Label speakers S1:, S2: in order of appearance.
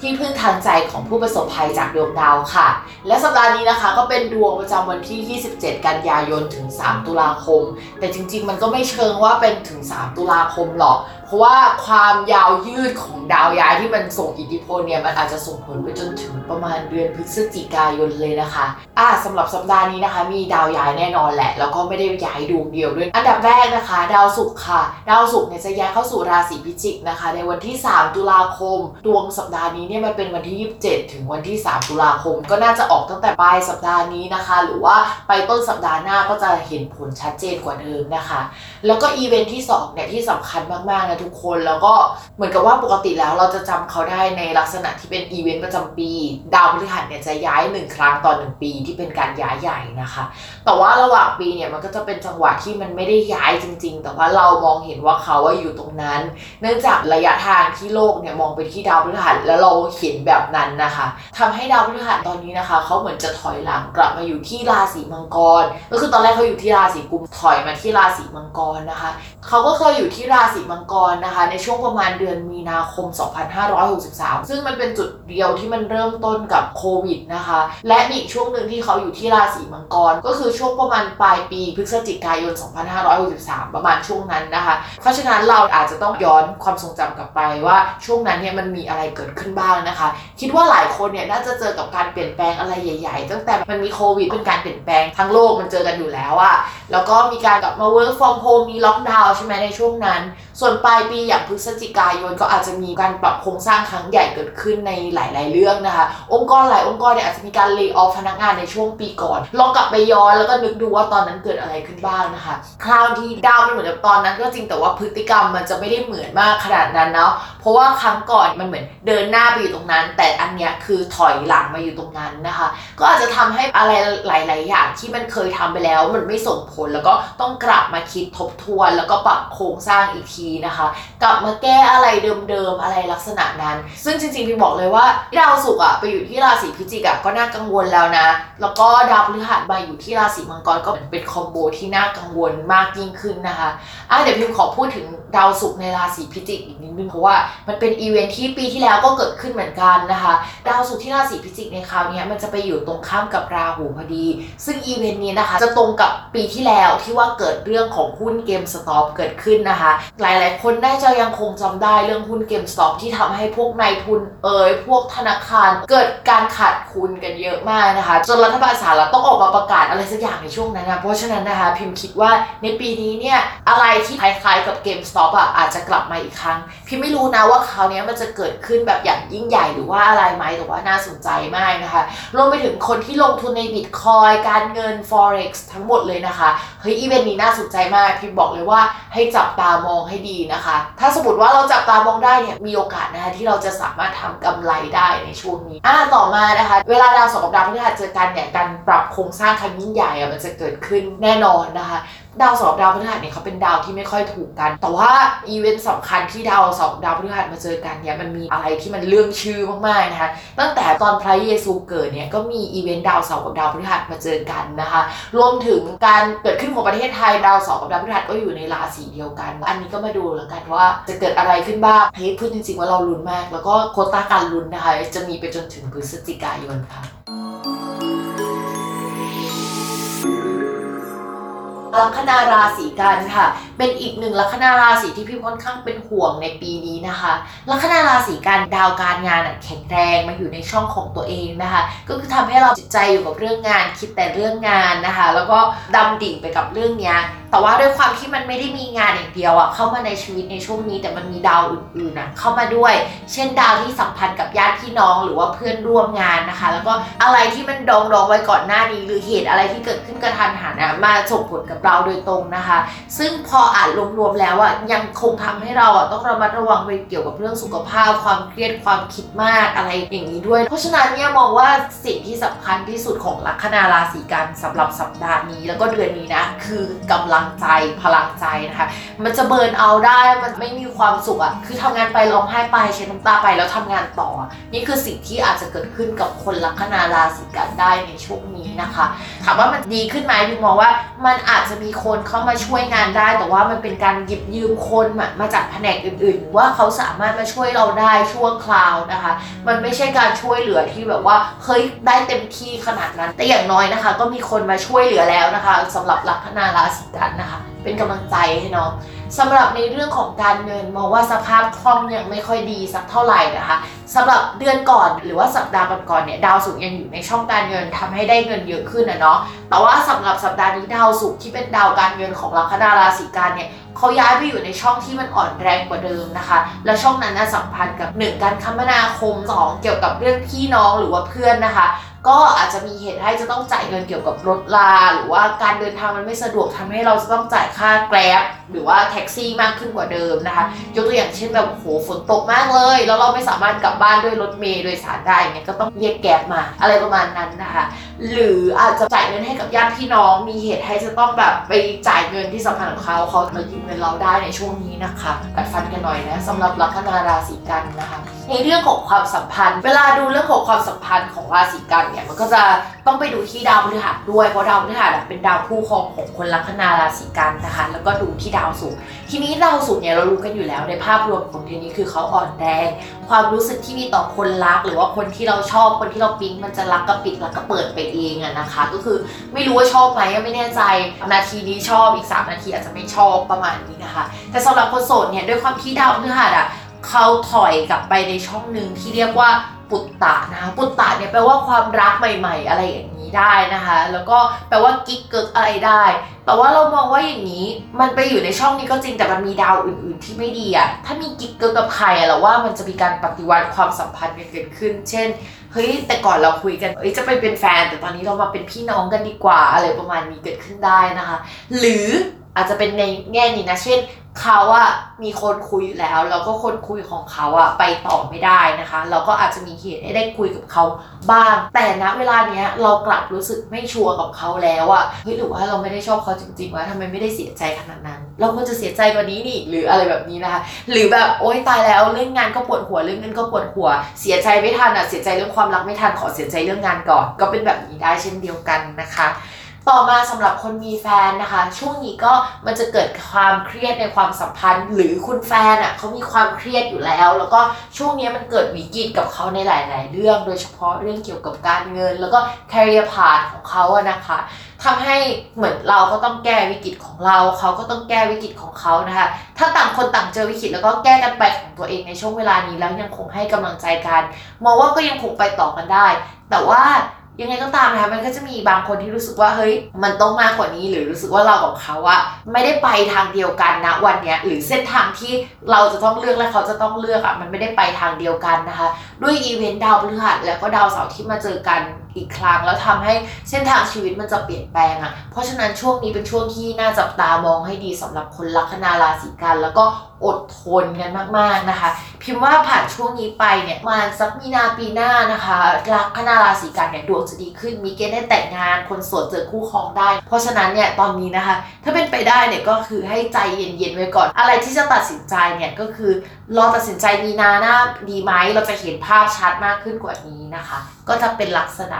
S1: ที่พึ่งทางใจของผู้ประสบภัยจากดวงดาวค่ะ และสัปดาห์นี้นะคะก็เป็นดวงประจำวันที่ 27 กันยายนถึง 3 ตุลาคม แต่จริง ๆ มันก็ไม่เชิงว่าเป็นถึง 3 ตุลาคมหรอก เพราะว่าความยาวยืดของดาวย้ายที่มันส่งอิทธิพลเนี่ยมันอาจจะส่งผลไปจนถึงประมาณเดือนพฤศจิกายนเลยนะคะอ่าสำหรับสัปดาห์นี้นะคะ มีดาวย้ายแน่นอนแหละ แล้วก็ไม่ได้ย้ายดวงเดียวด้วย อันดับแรกนะคะ ดาวศุกร์ค่ะ ดาวศุกร์เนี่ยจะย้ายเข้าสู่ราศีพิจิกนะคะ ในวันที่ 3 ตุลาคม ดวงสัปดาห์นี้เนี่ยมันเป็นวันที่ 27 ถึงวันที่ 3 ตุลาคม ก็น่าจะออกตั้งแต่ปลายสัปดาห์นี้นะคะ หรือว่าไปต้นสัปดาห์หน้าก็จะเห็นผลชัดเจนกว่าเดิมนะคะ แล้วก็อีเวนท์ที่2เนี่ยที่สำคัญมากๆนะทุกคนแล้วก็เหมือนกับว่าปกติแล้วเราจะจำเขาได้ในลักษณะที่เป็นอีเวนต์ประจำปี ดาวพฤหัสเนี่ยจะย้ายหนึ่งครั้งต่อหนึ่งปีที่เป็นการย้ายใหญ่นะคะ แต่ว่าระหว่างปีเนี่ยมันก็จะเป็นจังหวะที่มันไม่ได้ย้ายจริง ๆ แต่ว่าเรามองเห็นว่าเขาว่าอยู่ตรงนั้น เนื่องจากระยะทางที่โลกเนี่ยมองไปที่ดาวพฤหัสแล้วเราเห็นแบบนั้นนะคะทำให้ดาวพฤหัสตอนนี้นะคะเขาเหมือนจะถอยหลังกลับมาอยู่ที่ราศีมังกร ก็คือตอนแรกเขาอยู่ที่ราศีกุมถอยมาที่ราศีมังกรนะคะเขาก็เคยอยู่ที่ราศีมังกรนะคะ ในช่วงประมาณเดือนมีนาคม 2563 ซึ่งมันเป็นจุดเดียวที่มันเริ่มต้นกับโควิดนะคะ และมีอีกช่วงหนึ่งที่เขาอยู่ที่ราศีมังกร ก็คือช่วงประมาณปลายปีพฤศจิกายน 2563 ประมาณช่วงนั้นนะคะ เพราะฉะนั้นเราอาจจะต้องย้อนความทรงจำกลับไปว่าช่วงนั้นเนี่ยมันมีอะไรเกิดขึ้นบ้างนะคะ คิดว่าหลายคนเนี่ยน่าจะเจอกับการเปลี่ยนแปลงอะไรใหญ่ ๆ ตั้งแต่มันมีโควิดเป็นการเปลี่ยนแปลงทั้งโลกมันเจอกันอยู่แล้วอะแล้วก็มีการกลับมา work from home มีล็อกดาวน์ใช่ไหมในช่วงนั้น ส่วนปลายปีอย่างพฤศจิกายนก็อาจจะมีการปรับโครงสร้างครั้งใหญ่เกิดขึ้นในหลาย ๆ เรื่องนะคะ องค์กรหลายองค์กรเนี่ยอาจจะมีการเลิกออฟพนักงานในช่วงปีก่อน ลองกลับไปย้อนแล้วก็นึกดูว่าตอนนั้นเกิดอะไรขึ้นบ้างนะคะ คราวที่ดาวมันเหมือนกับตอนนั้นก็จริงแต่ว่าพฤติกรรมมันจะไม่ได้เหมือนมากขนาดนั้นเนาะ เพราะว่าครั้งก่อนมันเหมือนเดินหน้าไปอยู่ตรงนั้น แต่อันเนี้ยคือถอยหลังมาอยู่ตรงนั้นนะคะ ก็อาจจะทำให้อะไรหลาย ๆ อย่างที่มันเคยทำไปแล้วมันไม่ส่งผลแล้วก็ต้องกลับมาคิดทบทวน แล้วก็ปรับโครงสร้างอีกทีนะคะ กลับมาแก้อะไรเดิม ๆ อะไรลักษณะนั้น ซึ่งจริง ๆ พิมบอกเลยว่าดาวศุกร์อะไปอยู่ที่ราศีพิจิกอะก็น่ากังวลแล้วนะ แล้วก็ดาวพฤหัสมาอยู่ที่ราศีมังกรก็เป็นคอมโบที่น่ากังวลมากยิ่งขึ้นนะคะอะเดี๋ยวพิมขอพูดถึงดาวศุกร์ในราศีพิจิกอีกนิดนึงเพราะว่ามันเป็นอีเวนท์ที่ปีที่แล้วก็เกิดขึ้นเหมือนกันนะคะ ดาวศุกร์ที่ราศีพิจิกในคราวนี้มันจะไปอยู่ตรงข้ามกับราหูพอดี ซึ่งอีเวนต์นี้นะคะ จะตรงกับปีที่แล้วที่ว่าเกิดเรื่องของหุ้น GameStop เกิดขึ้นนะคะ หลายๆ คนน่าจะยังคงจำได้เรื่องหุ้น GameStop ที่ทำให้พวกนายทุนเอยพวกธนาคารเกิดการขาดทุนกันเยอะมากนะคะจนรัฐบาลสหรัฐต้องออกมาประกาศอะไรสักอย่างในช่วงนั้นนะเพราะฉะนั้นนะคะพิมพ์คิดว่าในปีนี้เนี่ยอะไรที่คล้ายๆกับ GameStop อะอาจจะกลับมาอีกครั้ง พิมไม่รู้นะว่าคราวนี้มันจะเกิดขึ้นแบบอย่างยิ่งใหญ่หรือว่าอะไรไหมแต่ว่าน่าสนใจมากนะคะรวมไปถึงคนที่ลงทุนในบิตคอยน์การเงิน forex ทั้งหมดเลยนะคะเฮ้ยอีเวนต์นี้น่าสนใจมากพิมบอกเลยว่าให้จับตามองให้ดีนะคะ ถ้าสมมติว่าเราจับตามองได้เนี่ยมีโอกาสนะคะที่เราจะสามารถทำกำไรได้ในช่วงนี้อ่าต่อมานะคะ เวลาดาวเสาร์กับดาวพฤหัสเจอกันเนี่ยการปรับโครงสร้างครั้งยิ่งใหญ่อะมันจะเกิดขึ้นแน่นอนนะคะดาวเสาร์ดาวพฤหัสเนี่ยเขาเป็นดาวที่ไม่ค่อยถูกกัน แต่ว่าอีเวนต์สำคัญที่ดาวเสาร์ดาวพฤหัสมาเจอกันเนี่ยมันมีอะไรที่มันเลื่องชื่อมากๆนะคะตั้งแต่ตอนพระเยซูเกิดเนี่ยก็มีอีเวนต์ดาวเสาร์กับดาวพฤหัสมาเจอกันนะคะรวมถึงการเกิดขึ้นของประเทศไทยดาวเสาร์กับดาวพฤหัสก็อยู่ในราศีเดียวกัน อันนี้ก็มาดูแล้วกันว่าจะเกิดอะไรขึ้นบ้างเฮ้ยพูดจริงๆว่าเราลุ้นมาก แล้วก็โควต้าการลุ้นนะคะจะมีไปจนถึงพฤศจิกายนค่ะ ลัคนาราศีกันย์ค่ะ เป็นอีกหนึ่งลัคนาราศีที่พิมค่อนข้างเป็นห่วงในปีนี้นะคะ ลัคนาราศีกันดาวการงานแข็งแรงมาอยู่ในช่องของตัวเองนะคะ ก็คือทำให้เราจิตใจอยู่กับเรื่องงานคิดแต่เรื่องงานนะคะ แล้วก็ดำดิ่งไปกับเรื่องนี้แต่ว่าด้วยความที่มันไม่ได้มีงานอย่างเดียวอะเข้ามาในชีวิตในช่วงนี้แต่มันมีดาวอื่นๆอะเข้ามาด้วย เช่นดาวที่สัมพันธ์กับญาติพี่น้องหรือว่าเพื่อนร่วมงานนะคะ แล้วก็อะไรที่มันดองดองๆไว้ก่อนหน้านี้ หรือเหตุอะไรที่เกิดขึ้นกระทันหันอะมาส่งผลกับเราโดยตรงนะคะ ซึ่งพออ่านรวมๆแล้วอะยังคงทำให้เราอะต้องระมัดระวังไปเกี่ยวกับเรื่องสุขภาพ ความเครียดความคิดมากอะไรอย่างนี้ด้วย เพราะฉะนั้นเนี่ยมองว่าสิ่งที่สำคัญที่สุดของลัคนาราศีกันสำหรับสัปดาห์นี้ แล้วก็เดือนนี้นะคือกำลังังใจพลังใจนะคะ มันจะเบิร์นเอาได้มันไม่มีความสุขอะคือทำงานไปร้องไห้ไปใช้น้ำตาไปแล้วทำงานต่อ นี่คือสิ่งที่อาจจะเกิดขึ้นกับคนลัคนาราศีกันได้ในช่วงนี้นะคะถามว่ามันดีขึ้นไหมพิมมองว่ามันอาจจะมีคนเข้ามาช่วยงานได้ แต่ว่ามันเป็นการหยิบยืมคนมามาจากแผนกอื่นๆ ว่าเขาสามารถมาช่วยเราได้ชั่วคราวนะคะ มันไม่ใช่การช่วยเหลือที่แบบว่าเฮ้ยได้เต็มที่ขนาดนั้น แต่อย่างน้อยนะคะ ก็มีคนมาช่วยเหลือแล้วนะคะสำหรับลัคนาราศีกันนะคะ เป็นกำลังใจให้น้อง สำหรับในเรื่องของการเงินมองว่าสภาพคล่องยังไม่ค่อยดีสักเท่าไหร่นะคะสำหรับเดือนก่อนหรือว่าสัปดาห์ก่อนๆเนี่ยดาวศุกร์ยังอยู่ในช่องการเงินทำให้ได้เงินเยอะขึ้นนะเนาะแต่ว่าสำหรับสัปดาห์นี้ดาวศุกร์ที่เป็นดาวการเงินของลัคนาราศีกันเนี่ยเขาย้ายไปอยู่ในช่องที่มันอ่อนแรงกว่าเดิมนะคะ แล้วช่องนั้นน่ะสัมพันธ์กับหนึ่งการคมนาคมสองเกี่ยวกับเรื่องพี่น้องหรือว่าเพื่อนนะคะก็อาจจะมีเหตุให้จะต้องจ่ายเงินเกี่ยวกับรถลา หรือว่าการเดินทางมันไม่สะดวกทำให้เราจะต้องจ่ายค่าแกร็บ หรือว่าแท็กซี่มากขึ้นกว่าเดิมนะคะยกตัวอย่างเช่นแบบโหฝนตกมากเลย แล้วเราไม่สามารถกลับบ้านด้วยรถเมล์โดยสารได้เงี้ยก็ต้องเรียกแกร็บมา อะไรประมาณนั้นนะคะหรืออาจจะจ่ายเงินให้กับญาติพี่น้องมีเหตุให้จะต้องแบบไปจ่ายเงินที่สำคัญของเขาเขามายืมเงินเราได้ในช่วงนี้นะคะกัดฟันกันหน่อยนะสำหรับลัคนาราศีกันนะคะในเรื่องของความสัมพันธ์ เวลาดูเรื่องของความสัมพันธ์ของราศีกันเนี่ยมันก็จะต้องไปดูที่ดาวพฤหัสด้วยเพราะดาวพฤหัสอะเป็นดาวคู่ครองของคนลัคนาราศีกันนะคะแล้วก็ดูที่ดาวศุกทีนี้ดาวศุกเนี่ยเรารู้กันอยู่แล้วในภาพรวมของเดือนนี้คือเขาอ่อนแรงความรู้สึกที่มีต่อคนรัก หรือว่าคนที่เราชอบคนที่เราปิ๊งมันจะรักกับปิดรักกับเปิดไปเองอะนะคะ ก็คือไม่รู้ว่าชอบไหมไม่แน่ใจนาทีนี้ชอบอีก 3 นาทีอาจจะไม่ชอบประมาณนี้นะคะ แต่สำหรับคนโสดเนี่ยด้วยความที่ดาวพฤหัสอะเขาถอยกลับไปในช่องหนึ่งที่เรียกว่าปุตตะนะคะปุตตะเนี่ยแปลว่าความรักใหม่ ๆ อะไรอย่างนี้ ได้นะคะ แล้วก็แปลว่ากิ๊กเกิกอะไรได้ แต่ว่าเรามองว่าอย่างนี้มันไปอยู่ในช่องนี้ก็จริงแต่มันมีดาวอื่น ๆ ที่ไม่ดีอะถ้ามีกิ๊กเกิกกับใครอะเราว่ามันจะมีการปฏิวัติความสัมพันธ์กันเกิดขึ้น เช่นเฮ้ยแต่ก่อนเราคุยกันเอ้ยจะไปเป็นแฟน แต่ตอนนี้เรามาเป็นพี่น้องกันดีกว่าอะไรประมาณนี้เกิดขึ้นได้นะคะ หรืออาจจะเป็นในแง่นี้นะเช่น เขาอะมีคนคุยอยู่แล้ว แล้วก็คนคุยของเขาอะไปต่อไม่ได้นะคะเราก็อาจจะมีเหตุให้ได้คุยกับเขาบ้าง แต่ณเวลาเนี้ยเรากลับรู้สึกไม่ชัวร์กับเขาแล้วอะเฮ้ยหรือว่าเราไม่ได้ชอบเขาจริงๆวะทำไมไม่ได้เสียใจขนาดนั้น เราควรจะเสียใจกว่านี้นี่หรืออะไรแบบนี้นะคะ หรือแบบโอ๊ยตายแล้วเรื่องงานก็ปวดหัวเรื่องเงินก็ปวดหัว เสียใจไม่ทันอะเสียใจเรื่องความรักไม่ทันขอเสียใจเรื่องงานก่อน ก็เป็นแบบนี้ได้เช่นเดียวกันนะคะ ต่อมาสำหรับคนมีแฟนนะคะ ช่วงนี้ก็มันจะเกิดความเครียดในความสัมพันธ์ หรือคุณแฟนอะเขามีความเครียดอยู่แล้ว แล้วก็ช่วงนี้มันเกิดวิกฤตกับเขาในหลาย ๆ เรื่อง โดยเฉพาะเรื่องเกี่ยวกับการเงิน แล้วก็ career path ของเขาอะนะคะทำให้เหมือนเราก็ต้องแก้วิกฤตของเรา เขาก็ต้องแก้วิกฤตของเขานะคะ ถ้าต่างคนต่างเจอวิกฤตแล้วก็แก้กันไปของตัวเองในช่วงเวลานี้แล้วยังคงให้กำลังใจกัน มองว่าก็ยังคงไปต่อกันได้ แต่ว่า ยังไงก็ตามนะคะมันก็จะมีบางคนที่รู้สึกว่าเฮ้ยมันต้องมากกว่านี้หรือรู้สึกว่าเรากับเขาอะไม่ได้ไปทางเดียวกันนะวันเนี้ยหรือเส้นทางที่เราจะต้องเลือกและเขาจะต้องเลือกอะมันไม่ได้ไปทางเดียวกันนะคะ ด้วยอีเวนต์ดาวพฤหัสแล้วก็ดาวเสาร์ที่มาเจอกัน อีกครั้งแล้วทำให้เส้นทางชีวิตมันจะเปลี่ยนแปลงอะเพราะฉะนั้นช่วงนี้เป็นช่วงที่น่าจับตามองให้ดีสำหรับคนลัคนาราศีกัน แล้วก็อดทนกันมากๆนะคะ พิมพ์ว่าผ่านช่วงนี้ไปเนี่ยมาสักมีนาปีหน้านะคะลัคนาราศีกันเนี่ยดวงจะดีขึ้นมีเกณฑ์ได้แต่งงานคนโสดเจอคู่ครองได้ เพราะฉะนั้นเนี่ยตอนนี้นะคะ ถ้าเป็นไปได้เนี่ยก็คือให้ใจเย็นๆไว้ก่อน อะไรที่จะตัดสินใจเนี่ยก็คือรอตัดสินใจมีนาหน้าดีไหมเราจะเห็นภาพชัดมากขึ้นกว่านี้นะคะ ก็จะเป็นลักษณะ